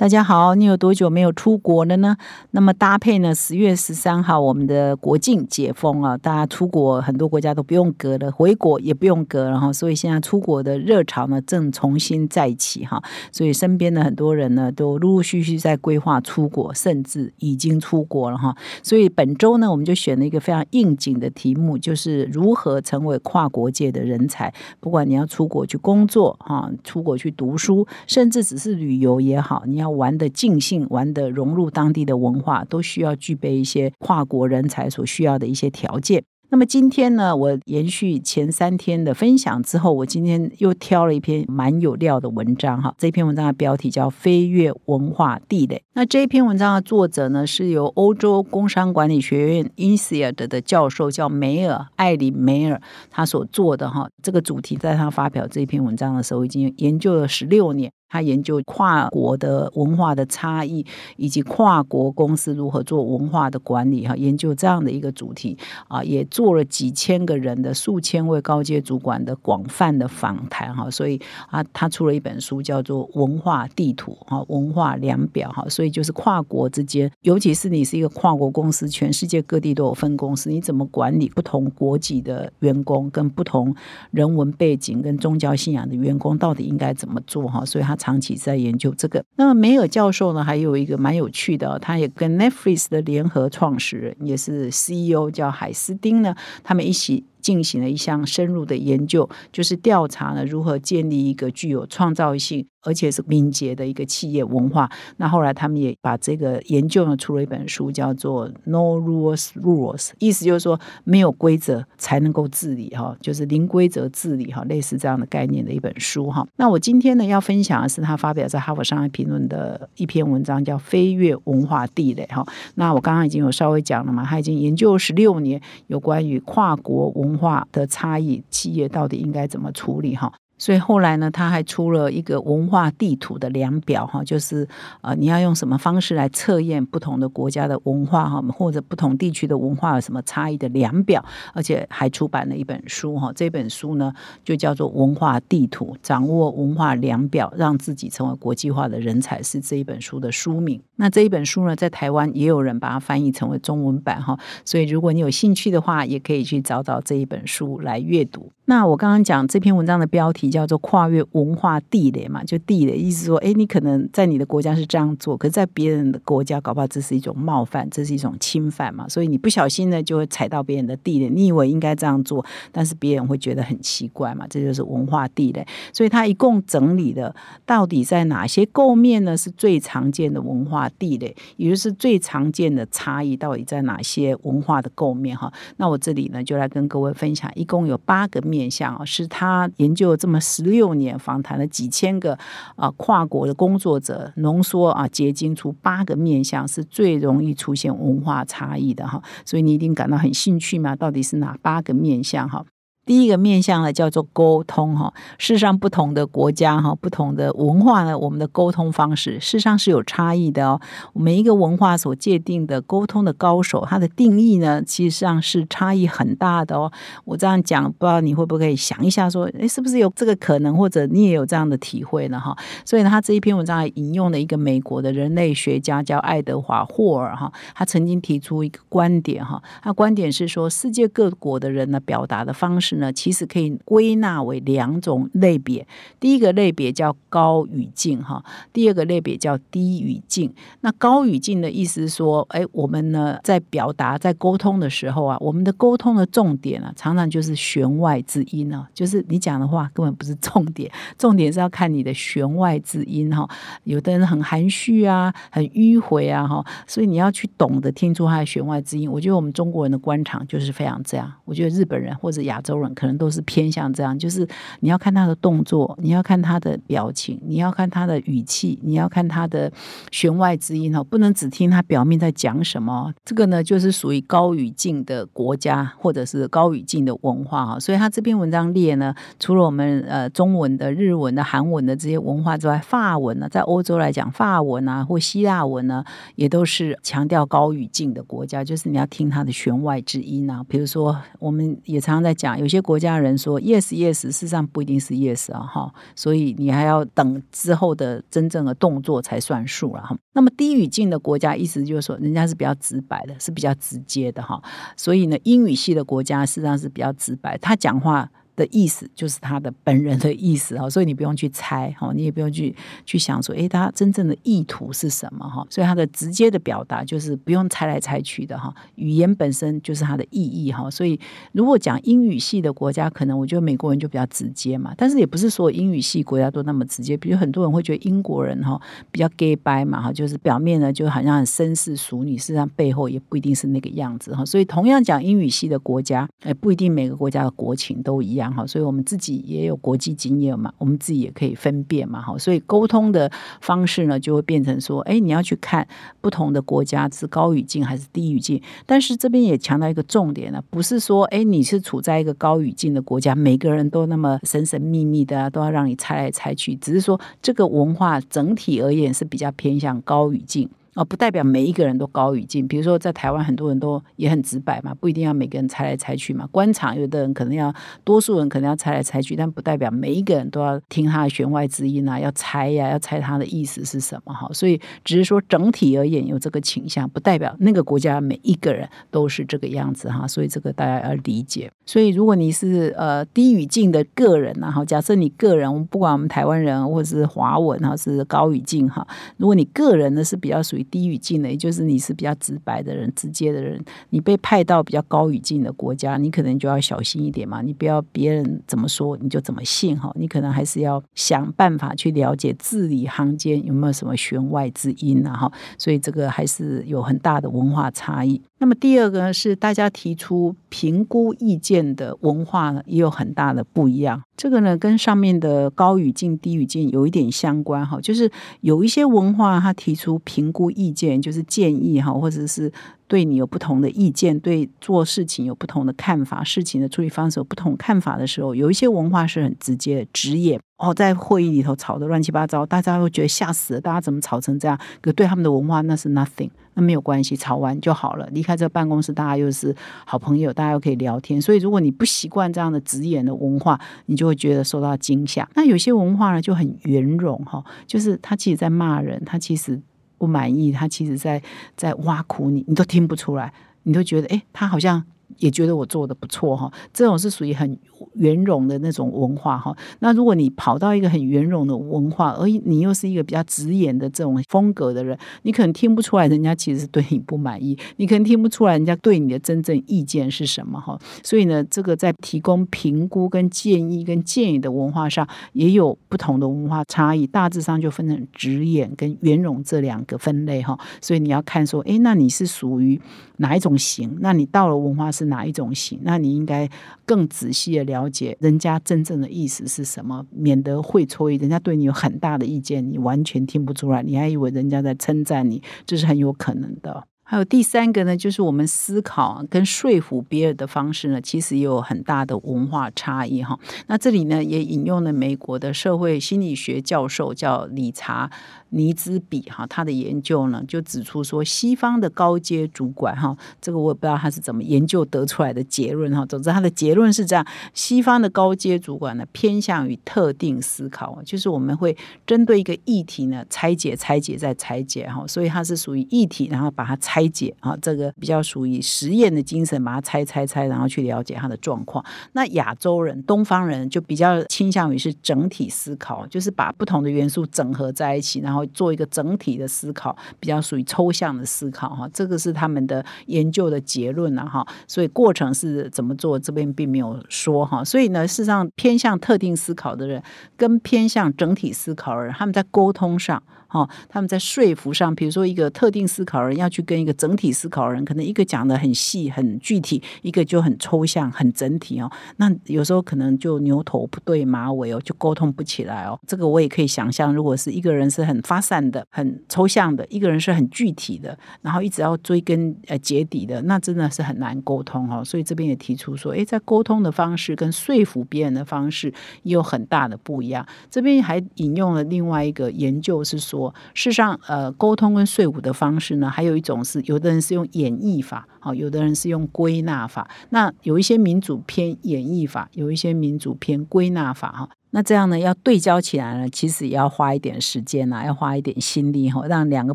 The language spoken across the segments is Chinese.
大家好，你有多久没有出国了呢？那么搭配呢？十月十三号，我们的国境解封啊，大家出国很多国家都不用隔了，回国也不用隔了哈。所以现在出国的热潮呢，正重新再起哈。所以身边的很多人呢，都陆陆续续在规划出国，甚至已经出国了哈。所以本周呢，我们就选了一个非常应景的题目，就是如何成为跨国界的人才。不管你要出国去工作哈，出国去读书，甚至只是旅游也好，你要。玩的尽兴，玩的融入当地的文化，都需要具备一些跨国人才所需要的一些条件。那么今天呢，我延续前三天的分享之后，我今天又挑了一篇蛮有料的文章哈。这篇文章的标题叫《飞跃文化地雷》。那这一篇文章的作者呢，是由欧洲工商管理学院 INSEAD 的教授叫梅尔艾里梅尔他所做的哈。这个主题在他发表这篇文章的时候，已经研究了十六年。他研究跨国的文化的差异，以及跨国公司如何做文化的管理哈，研究这样的一个主题啊，也做了几千个人的数千位高阶主管的广泛的访谈哈，所以啊，他出了一本书叫做《文化地图》哈，文化量表哈，所以就是跨国之间，尤其是你是一个跨国公司，全世界各地都有分公司，你怎么管理不同国籍的员工，跟不同人文背景跟宗教信仰的员工，到底应该怎么做哈？所以他。长期在研究这个。那么梅尔教授呢，还有一个蛮有趣的，他也跟 Netflix 的联合创始人，也是 CEO 叫海斯丁呢，他们一起。进行了一项深入的研究，就是调查呢如何建立一个具有创造性而且是敏捷的一个企业文化。那后来他们也把这个研究呢出了一本书，叫做《No Rules Rules》，意思就是说没有规则才能够治理哈，就是零规则治理哈，类似这样的概念的一本书哈。那我今天呢要分享的是他发表在《哈佛商业评论》的一篇文章，叫《飞跃文化地雷》哈。那我刚刚已经有稍微讲了嘛，他已经研究了十六年有关于跨国文。文化的差异，企业到底应该怎么处理？哈。所以后来呢，他还出了一个文化地图的量表哈，就是呃，你要用什么方式来测验不同的国家的文化哈，或者不同地区的文化有什么差异的量表，而且还出版了一本书哈。这本书呢，就叫做《文化地图：掌握文化量表，让自己成为国际化的人才》，是这一本书的书名。那这一本书呢，在台湾也有人把它翻译成为中文版哈，所以如果你有兴趣的话，也可以去找找这一本书来阅读。那我刚刚讲这篇文章的标题叫做“跨越文化地雷”嘛，就地雷，意思说，哎，你可能在你的国家是这样做，可是在别人的国家，搞不好这是一种冒犯，这是一种侵犯嘛，所以你不小心呢，就会踩到别人的地雷。你以为应该这样做，但是别人会觉得很奇怪嘛，这就是文化地雷。所以他一共整理的到底在哪些构面呢？是最常见的文化地雷，也就是最常见的差异到底在哪些文化的构面哈？那我这里呢，就来跟各位分享，一共有八个面。向啊，是他研究这么十六年，访谈了几千个啊跨国的工作者，浓缩啊结晶出八个面相是最容易出现文化差异的哈，所以你一定感到很兴趣嘛？到底是哪八个面相哈？第一个面向呢，叫做沟通哈。事实上，不同的国家哈，不同的文化呢，我们的沟通方式事实上是有差异的哦。每一个文化所界定的沟通的高手，它的定义呢，其实上是差异很大的哦。我这样讲，不知道你会不会想一下，说，诶，是不是有这个可能，或者你也有这样的体会呢？哈。所以呢，他这一篇文章引用了一个美国的人类学家叫爱德华霍尔哈，他曾经提出一个观点哈，他观点是说，世界各国的人呢，表达的方式。呢，其实可以归纳为两种类别。第一个类别叫高语境，哈；第二个类别叫低语境。那高语境的意思是说，哎，我们呢在表达、在沟通的时候啊，我们的沟通的重点啊，常常就是弦外之音呢，就是你讲的话根本不是重点，重点是要看你的弦外之音哈。有的人很含蓄啊，很迂回啊，哈，所以你要去懂得听出他的弦外之音。我觉得我们中国人的官场就是非常这样。我觉得日本人或者亚洲人。可能都是偏向这样，就是你要看他的动作，你要看他的表情，你要看他的语气，你要看他的弦外之音哦，不能只听他表面在讲什么。这个呢，就是属于高语境的国家或者是高语境的文化哈。所以他这篇文章列呢，除了我们呃中文的、日文的、韩文的这些文化之外，法文呢，在欧洲来讲，法文啊或希腊文呢，也都是强调高语境的国家，就是你要听他的弦外之音啊。比如说，我们也常常在讲，有有些国家人说 yes yes，事实上不一定是 yes 啊哈，所以你还要等之后的真正的动作才算数了哈。那么低语境的国家，意思就是说，人家是比较直白的，是比较直接的哈。所以呢，英语系的国家事实上是比较直白，他讲话。的意思就是他的本人的意思哈，所以你不用去猜哈，你也不用去去想说，哎，他真正的意图是什么哈？所以他的直接的表达就是不用猜来猜去的哈，语言本身就是它的意义哈。所以如果讲英语系的国家，可能我觉得美国人就比较直接嘛，但是也不是所有英语系国家都那么直接。比如很多人会觉得英国人哈比较 gay 白嘛哈，就是表面呢就好像很绅士淑女，事实上背后也不一定是那个样子哈。所以同样讲英语系的国家，哎，不一定每个国家的国情都一样。好，所以我们自己也有国际经验嘛，我们自己也可以分辨嘛，好，所以沟通的方式呢，就会变成说，哎，你要去看不同的国家是高语境还是低语境，但是这边也强调一个重点呢，不是说，哎，你是处在一个高语境的国家，每个人都那么神神秘秘的，都要让你猜来猜去，只是说这个文化整体而言是比较偏向高语境。哦，不代表每一个人都高语境。比如说，在台湾很多人都也很直白嘛，不一定要每个人猜来猜去嘛。官场有的人可能要，多数人可能要猜来猜去，但不代表每一个人都要听他的弦外之音啊，要猜呀，要猜他的意思是什么哈。所以只是说整体而言有这个倾向，不代表那个国家每一个人都是这个样子哈。所以这个大家要理解。所以如果你是呃低语境的个人然后假设你个人，不管我们台湾人或者是华文哈是高语境哈，如果你个人呢是比较属于。低语境的，也就是你是比较直白的人、直接的人，你被派到比较高语境的国家，你可能就要小心一点嘛。你不要别人怎么说你就怎么信哈，你可能还是要想办法去了解字里行间有没有什么弦外之音啊哈。所以这个还是有很大的文化差异。那么第二个呢，是大家提出评估意见的文化呢，也有很大的不一样。这个呢，跟上面的高语境、低语境有一点相关哈，就是有一些文化，它提出评估意见，就是建议哈，或者是对你有不同的意见，对做事情有不同的看法，事情的处理方式有不同看法的时候，有一些文化是很直接的直言哦，在会议里头吵得乱七八糟，大家会觉得吓死了，大家怎么吵成这样？可对他们的文化那是 nothing。那没有关系，吵完就好了。离开这个办公室，大家又是好朋友，大家又可以聊天。所以，如果你不习惯这样的直言的文化，你就会觉得受到惊吓。那有些文化呢，就很圆融哈，就是他其实在骂人，他其实不满意，他其实在在挖苦你，你都听不出来，你都觉得哎，他好像。也觉得我做的不错哈，这种是属于很圆融的那种文化哈。那如果你跑到一个很圆融的文化，而你又是一个比较直言的这种风格的人，你可能听不出来人家其实是对你不满意，你可能听不出来人家对你的真正意见是什么哈。所以呢，这个在提供评估跟建议跟建议的文化上，也有不同的文化差异，大致上就分成直言跟圆融这两个分类哈。所以你要看说，哎，那你是属于哪一种型？那你到了文化是哪一种型？那你应该更仔细的了解人家真正的意思是什么，免得会错意。人家对你有很大的意见，你完全听不出来，你还以为人家在称赞你，这是很有可能的。还有第三个呢，就是我们思考跟说服别人的方式呢，其实也有很大的文化差异哈。那这里呢，也引用了美国的社会心理学教授叫理查。尼兹比哈，他的研究呢就指出说，西方的高阶主管哈，这个我也不知道他是怎么研究得出来的结论哈。总之，他的结论是这样：西方的高阶主管呢偏向于特定思考，就是我们会针对一个议题呢拆解、拆解再拆解哈。所以它是属于议题，然后把它拆解啊，这个比较属于实验的精神，把它拆拆拆，然后去了解它的状况。那亚洲人、东方人就比较倾向于是整体思考，就是把不同的元素整合在一起，然后。做一个整体的思考，比较属于抽象的思考哈，这个是他们的研究的结论了哈。所以过程是怎么做，这边并没有说哈。所以呢，事实上偏向特定思考的人，跟偏向整体思考的人，他们在沟通上。哈，他们在说服上，比如说一个特定思考人要去跟一个整体思考人，可能一个讲的很细很具体，一个就很抽象很整体哦。那有时候可能就牛头不对马尾哦，就沟通不起来哦。这个我也可以想象，如果是一个人是很发散的、很抽象的，一个人是很具体的，然后一直要追根呃结底的，那真的是很难沟通哦。所以这边也提出说，诶，在沟通的方式跟说服别人的方式也有很大的不一样。这边还引用了另外一个研究是说，事实上，呃，沟通跟说服的方式呢，还有一种是有的人是用演绎法，好，有的人是用归纳法。那有一些民主偏演绎法，有一些民主偏归纳法，哈。那这样呢，要对焦起来呢，其实也要花一点时间呐，要花一点心力哈，让两个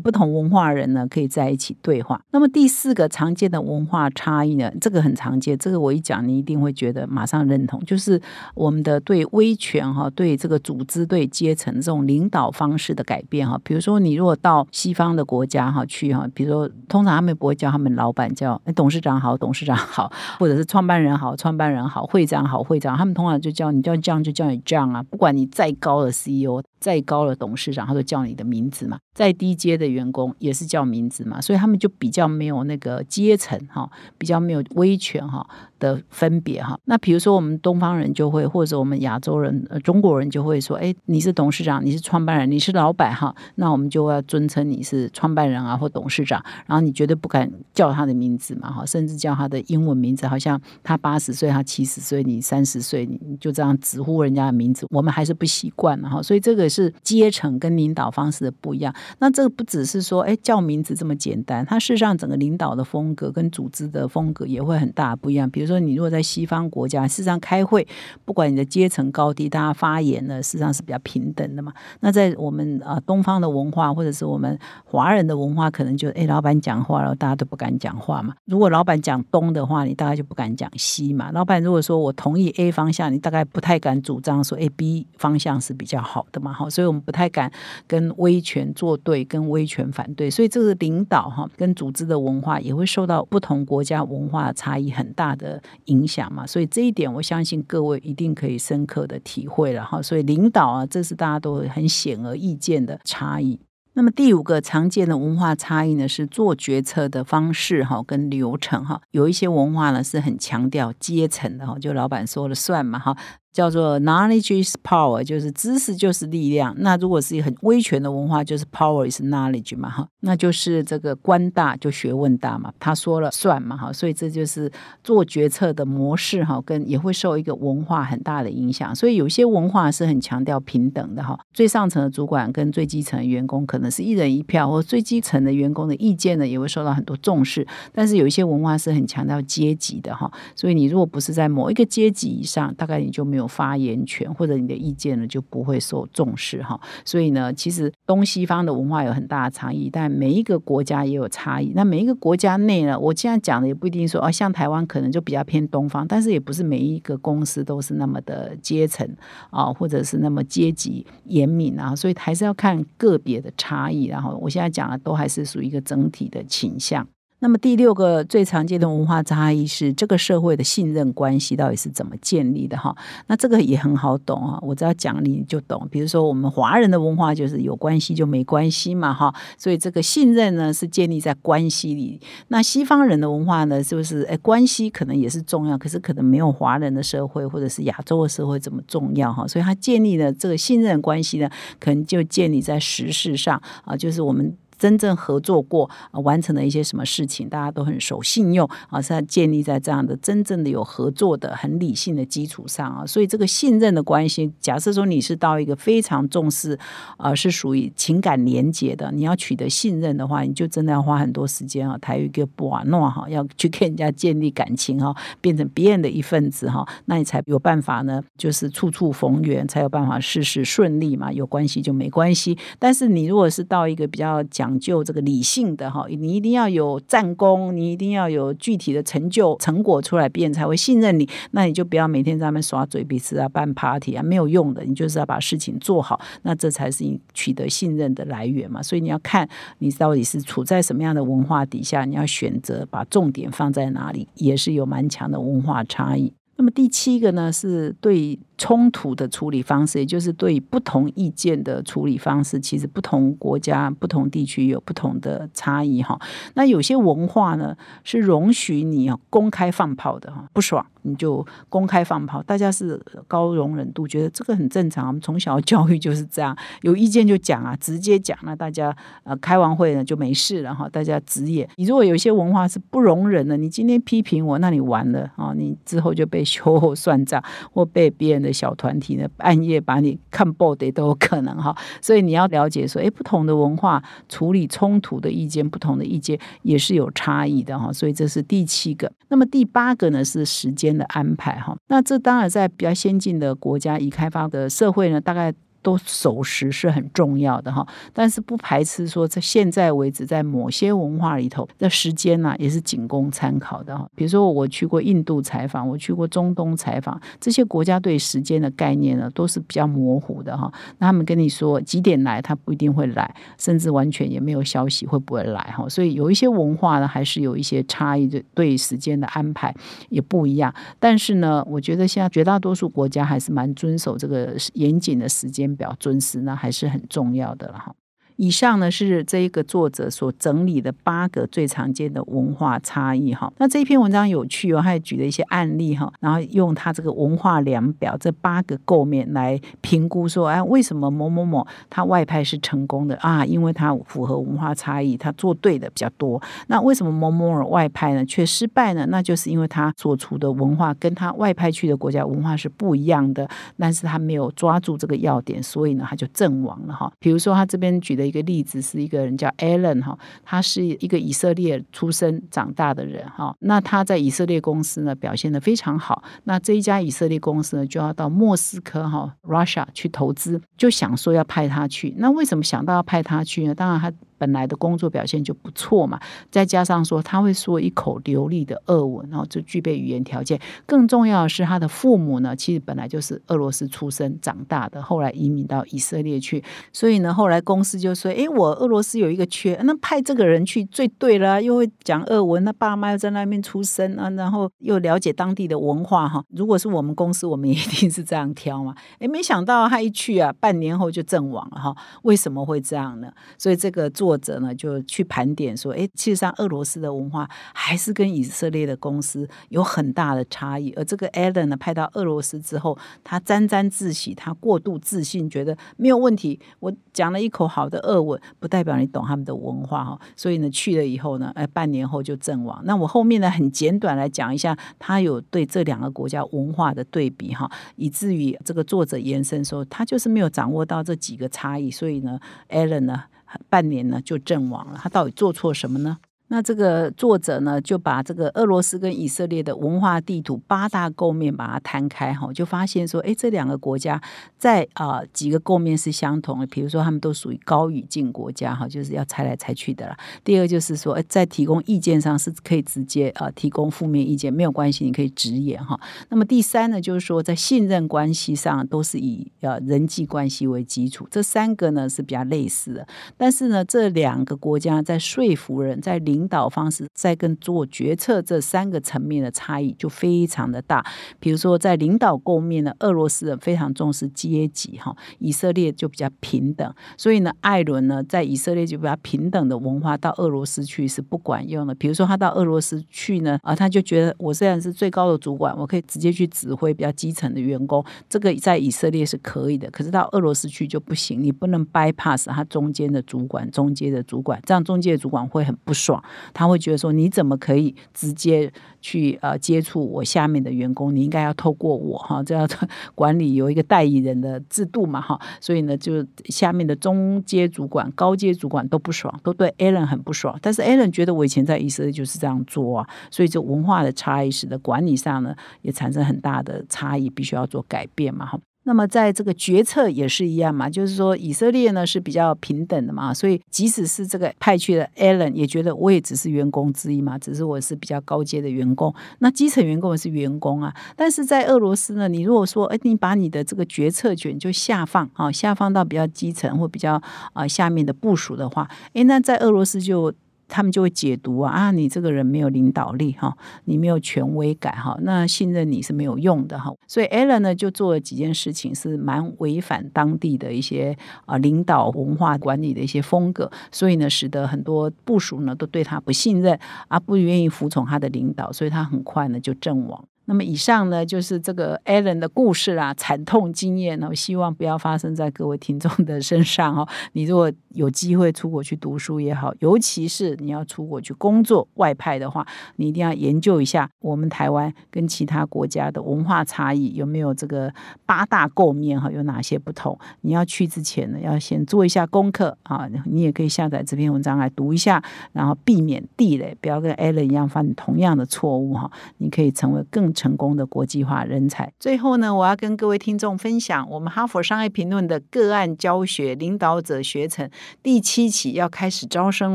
不同文化人呢可以在一起对话。那么第四个常见的文化差异呢，这个很常见，这个我一讲你一定会觉得马上认同，就是我们的对威权哈，对这个组织、对阶层这种领导方式的改变哈。比如说你如果到西方的国家哈去哈，比如说通常他们不会叫他们老板叫董事长好，董事长好，或者是创办人好，创办人好，会长好，会长，他们通常就叫你叫这样就叫你这样。啊，不管你再高的 CEO，再高的董事长，他都叫你的名字嘛。再低阶的员工也是叫名字嘛，所以他们就比较没有那个阶层哈，比较没有威权哈。的分别哈，那比如说我们东方人就会，或者我们亚洲人、中国人就会说，哎，你是董事长，你是创办人，你是老板哈，那我们就要尊称你是创办人啊或董事长，然后你绝对不敢叫他的名字嘛哈，甚至叫他的英文名字，好像他八十岁，他七十岁，你三十岁，你就这样直呼人家的名字，我们还是不习惯哈，所以这个也是阶层跟领导方式的不一样。那这个不只是说，哎，叫名字这么简单，它事实上整个领导的风格跟组织的风格也会很大不一样，比如。说你如果在西方国家，事实上开会，不管你的阶层高低，大家发言呢，事实上是比较平等的嘛。那在我们啊东方的文化，或者是我们华人的文化，可能就哎老板讲话了，大家都不敢讲话嘛。如果老板讲东的话，你大概就不敢讲西嘛。老板如果说我同意 A 方向，你大概不太敢主张说 A、B 方向是比较好的嘛。好，所以我们不太敢跟威权作对，跟威权反对。所以这个领导哈跟组织的文化也会受到不同国家文化差异很大的。影响嘛，所以这一点我相信各位一定可以深刻的体会了哈。所以领导啊，这是大家都很显而易见的差异。那么第五个常见的文化差异呢，是做决策的方式哈跟流程哈。有一些文化呢是很强调阶层的哈，就老板说了算嘛哈。叫做 knowledge is power，就是知识就是力量。那如果是一很威权的文化，就是 power is knowledge 嘛，哈，那就是这个官大就学问大嘛，他说了算嘛，哈，所以这就是做决策的模式哈，跟也会受一个文化很大的影响。所以有些文化是很强调平等的哈，最上层的主管跟最基层的员工可能是一人一票，或最基层的员工的意见呢也会受到很多重视。但是有一些文化是很强调阶级的哈，所以你如果不是在某一个阶级以上，大概你就没有。发言权或者你的意见呢就不会受重视哈，所以呢，其实东西方的文化有很大的差异，但每一个国家也有差异。那每一个国家内呢，我现在讲的也不一定说哦，像台湾可能就比较偏东方，但是也不是每一个公司都是那么的阶层啊，或者是那么阶级严敏啊，所以还是要看个别的差异。然后我现在讲的都还是属于一个整体的倾向。那么第六个最常见的文化差异是这个社会的信任关系到底是怎么建立的哈？那这个也很好懂啊，我只要讲你就懂。比如说我们华人的文化就是有关系就没关系嘛哈，所以这个信任呢是建立在关系里。那西方人的文化呢，是不是哎关系可能也是重要，可是可能没有华人的社会或者是亚洲的社会这么重要哈？所以它建立的这个信任关系呢，可能就建立在实事上啊，就是我们。真正合作过完成了一些什么事情，大家都很守信用啊，是建立在这样的真正的有合作的很理性的基础上啊，所以这个信任的关系，假设说你是到一个非常重视啊，是属于情感连结的，你要取得信任的话，你就真的要花很多时间啊，台语叫不瓦诺哈，要去跟人家建立感情哈，变成别人的一份子哈，那你才有办法呢，就是处处逢源，才有办法事事顺利嘛，有关系就没关系，但是你如果是到一个比较讲。讲究这个理性的哈，你一定要有战功，你一定要有具体的成就成果出来，别人才会信任你。那你就不要每天在那边耍嘴皮子啊，办 party 啊，没有用的。你就是要把事情做好，那这才是你取得信任的来源嘛。所以你要看你到底是处在什么样的文化底下，你要选择把重点放在哪里，也是有蛮强的文化差异。那么第七个呢，是对冲突的处理方式，也就是对不同意见的处理方式。其实不同国家、不同地区有不同的差异哈。那有些文化呢，是容许你公开放炮的哈，不爽你就公开放炮，大家是高容忍度，觉得这个很正常。我们从小教育就是这样，有意见就讲啊，直接讲，那大家呃开完会呢就没事了哈，大家直言。你如果有些文化是不容忍的，你今天批评我，那你完了啊，你之后就被。秋后算账，或被别人的小团体呢半夜把你看爆的都有可能哈，所以你要了解说，哎，不同的文化处理冲突的意见，不同的意见也是有差异的哈，所以这是第七个。那么第八个呢是时间的安排哈，那这当然在比较先进的国家、已开发的社会呢，大概。都守时是很重要的哈，但是不排斥说在现在为止，在某些文化里头的时间呢，也是仅供参考的哈。比如说我去过印度采访，我去过中东采访，这些国家对时间的概念呢，都是比较模糊的哈。那他们跟你说几点来，他不一定会来，甚至完全也没有消息会不会来哈。所以有一些文化呢，还是有一些差异的，对时间的安排也不一样。但是呢，我觉得现在绝大多数国家还是蛮遵守这个严谨的时间。表尊师那还是很重要的了哈。以上呢是这一个作者所整理的八个最常见的文化差异哈。那这一篇文章有趣哦，他还举了一些案例哈，然后用他这个文化量表这八个构面来评估说，哎，为什么某某某他外派是成功的啊？因为他符合文化差异，他做对的比较多。那为什么某某某外派呢却失败呢？那就是因为他所处的文化跟他外派去的国家文化是不一样的，但是他没有抓住这个要点，所以呢他就阵亡了哈。比如说他这边举的。一个例子是一个人叫 Allen 哈，他是一个以色列出生长大的人哈。那他在以色列公司呢表现的非常好。那这一家以色列公司呢就要到莫斯科哈 Russia 去投资，就想说要派他去。那为什么想到要派他去呢？当然他。本来的工作表现就不错嘛，再加上说他会说一口流利的俄文，然后就具备语言条件。更重要的是，他的父母呢，其实本来就是俄罗斯出生长大的，后来移民到以色列去。所以呢，后来公司就说：“哎，我俄罗斯有一个缺，那派这个人去最对了，又会讲俄文，那爸妈又在那边出生啊，然后又了解当地的文化哈。如果是我们公司，我们一定是这样挑嘛。哎，没想到他一去啊，半年后就阵亡了哈。为什么会这样呢？所以这个做。作者呢就去盘点说，哎，其实上俄罗斯的文化还是跟以色列的公司有很大的差异。而这个 Alan 呢，派到俄罗斯之后，他沾沾自喜，他过度自信，觉得没有问题。我讲了一口好的俄文，不代表你懂他们的文化哈。所以呢，去了以后呢，哎，半年后就阵亡。那我后面呢，很简短来讲一下，他有对这两个国家文化的对比哈，以至于这个作者延伸说，他就是没有掌握到这几个差异，所以呢，Alan 呢。半年呢就阵亡了，他到底做错什么呢？那这个作者呢，就把这个俄罗斯跟以色列的文化地图八大构面把它摊开哈，就发现说，哎，这两个国家在啊几个构面是相同的，比如说他们都属于高语境国家哈，就是要猜来猜去的啦。第二就是说，在提供意见上是可以直接啊提供负面意见，没有关系，你可以直言哈。那么第三呢，就是说在信任关系上都是以呃人际关系为基础，这三个呢是比较类似的，但是呢这两个国家在说服人在领领导方式在跟做决策这三个层面的差异就非常的大。比如说，在领导构面呢，俄罗斯人非常重视阶级哈，以色列就比较平等。所以呢，艾伦呢在以色列就比较平等的文化到俄罗斯去是不管用的。比如说，他到俄罗斯去呢，啊，他就觉得我虽然是最高的主管，我可以直接去指挥比较基层的员工，这个在以色列是可以的。可是到俄罗斯去就不行，你不能 bypass 他中间的主管、中间的主管，这样中间的主管会很不爽。他会觉得说，你怎么可以直接去呃接触我下面的员工？你应该要透过我哈，这样 管理有一个代理人的制度嘛哈。所以呢，就下面的中阶主管、高阶主管都不爽，都对 Alan 很不爽。但是 Alan 觉得我以前在以色列就是这样做啊，所以这文化的差异使得管理上呢也产生很大的差异，必须要做改变嘛哈。那么在这个决策也是一样嘛，就是说以色列呢是比较平等的嘛，所以即使是这个派去的 Allen 也觉得我也只是员工之一嘛，只是我是比较高阶的员工，那基层员工也是员工啊。但是在俄罗斯呢，你如果说哎，你把你的这个决策权就下放啊，下放到比较基层或比较啊下面的部署的话，哎，那在俄罗斯就。他们就会解读啊啊，你这个人没有领导力哈，你没有权威感哈，那信任你是没有用的哈。所以 Alan 呢就做了几件事情，是蛮违反当地的一些啊领导文化管理的一些风格，所以呢，使得很多部属呢都对他不信任啊，不愿意服从他的领导，所以他很快呢就阵亡。那么以上呢，就是这个 Allen 的故事啦，惨痛经验呢，我希望不要发生在各位听众的身上哦。你如果有机会出国去读书也好，尤其是你要出国去工作外派的话，你一定要研究一下我们台湾跟其他国家的文化差异有没有这个八大构面哈，有哪些不同？你要去之前呢，要先做一下功课啊。你也可以下载这篇文章来读一下，然后避免地雷，不要跟 Allen 一样犯同样的错误哈。你可以成为更。成功的国际化人才。最后呢，我要跟各位听众分享，我们哈佛商业评论的个案教学领导者学程第七期要开始招生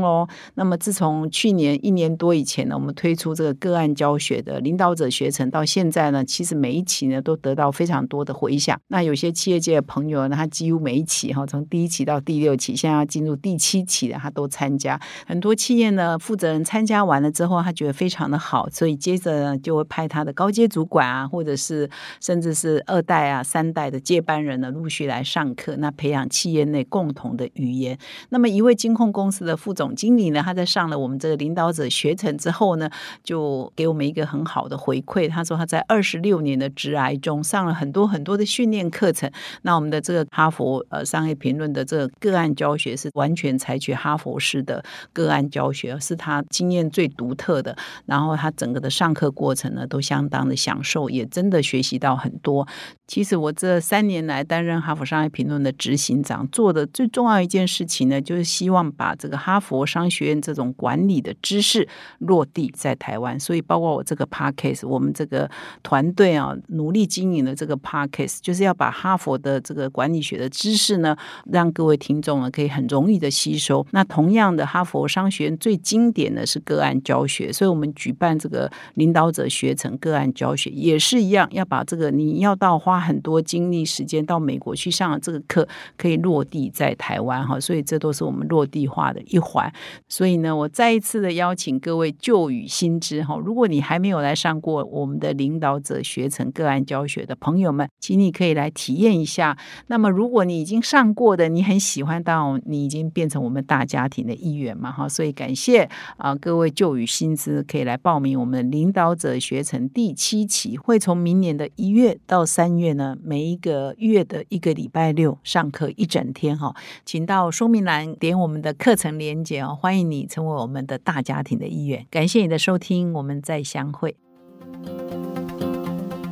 喽。那么，自从去年一年多以前呢，我们推出这个个案教学的领导者学程，到现在呢，其实每一期呢都得到非常多的回响。那有些企业界的朋友呢，他几乎每一期哈，从第一期到第六期，现在要进入第七期的，他都参加。很多企业呢，负责人参加完了之后，他觉得非常的好，所以接着呢就会派他的高阶主管啊，或者是甚至是二代啊、三代的接班人呢，陆续来上课，那培养企业内共同的语言。那么一位金控公司的副总经理呢，他在上了我们这个领导者学程之后呢，就给我们一个很好的回馈。他说他在二十六年的职涯中上了很多很多的训练课程。那我们的这个哈佛呃商业评论的这个个案教学是完全采取哈佛式的个案教学，是他经验最独特的。然后他整个的上课过程呢，都相当。的享受也真的学习到很多。其实我这三年来担任哈佛商业评论的执行长，做的最重要一件事情呢，就是希望把这个哈佛商学院这种管理的知识落地在台湾。所以，包括我这个 podcast，我们这个团队啊，努力经营的这个 podcast，就是要把哈佛的这个管理学的知识呢，让各位听众呢可以很容易的吸收。那同样的，哈佛商学院最经典的是个案教学，所以我们举办这个领导者学成个案。教学也是一样，要把这个你要到花很多精力时间到美国去上这个课，可以落地在台湾哈，所以这都是我们落地化的一环。所以呢，我再一次的邀请各位旧与新知哈，如果你还没有来上过我们的领导者学成个案教学的朋友们，请你可以来体验一下。那么，如果你已经上过的，你很喜欢，到你已经变成我们大家庭的一员嘛哈，所以感谢啊各位旧与新知可以来报名我们领导者学成第。七期会从明年的一月到三月呢，每一个月的一个礼拜六上课一整天哈，请到说明栏点我们的课程连接哦，欢迎你成为我们的大家庭的一员。感谢你的收听，我们再相会。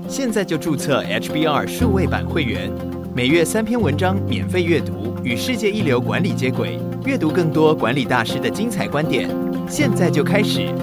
现在就注册 HBR 数位版会员，每月三篇文章免费阅读，与世界一流管理接轨，阅读更多管理大师的精彩观点。现在就开始。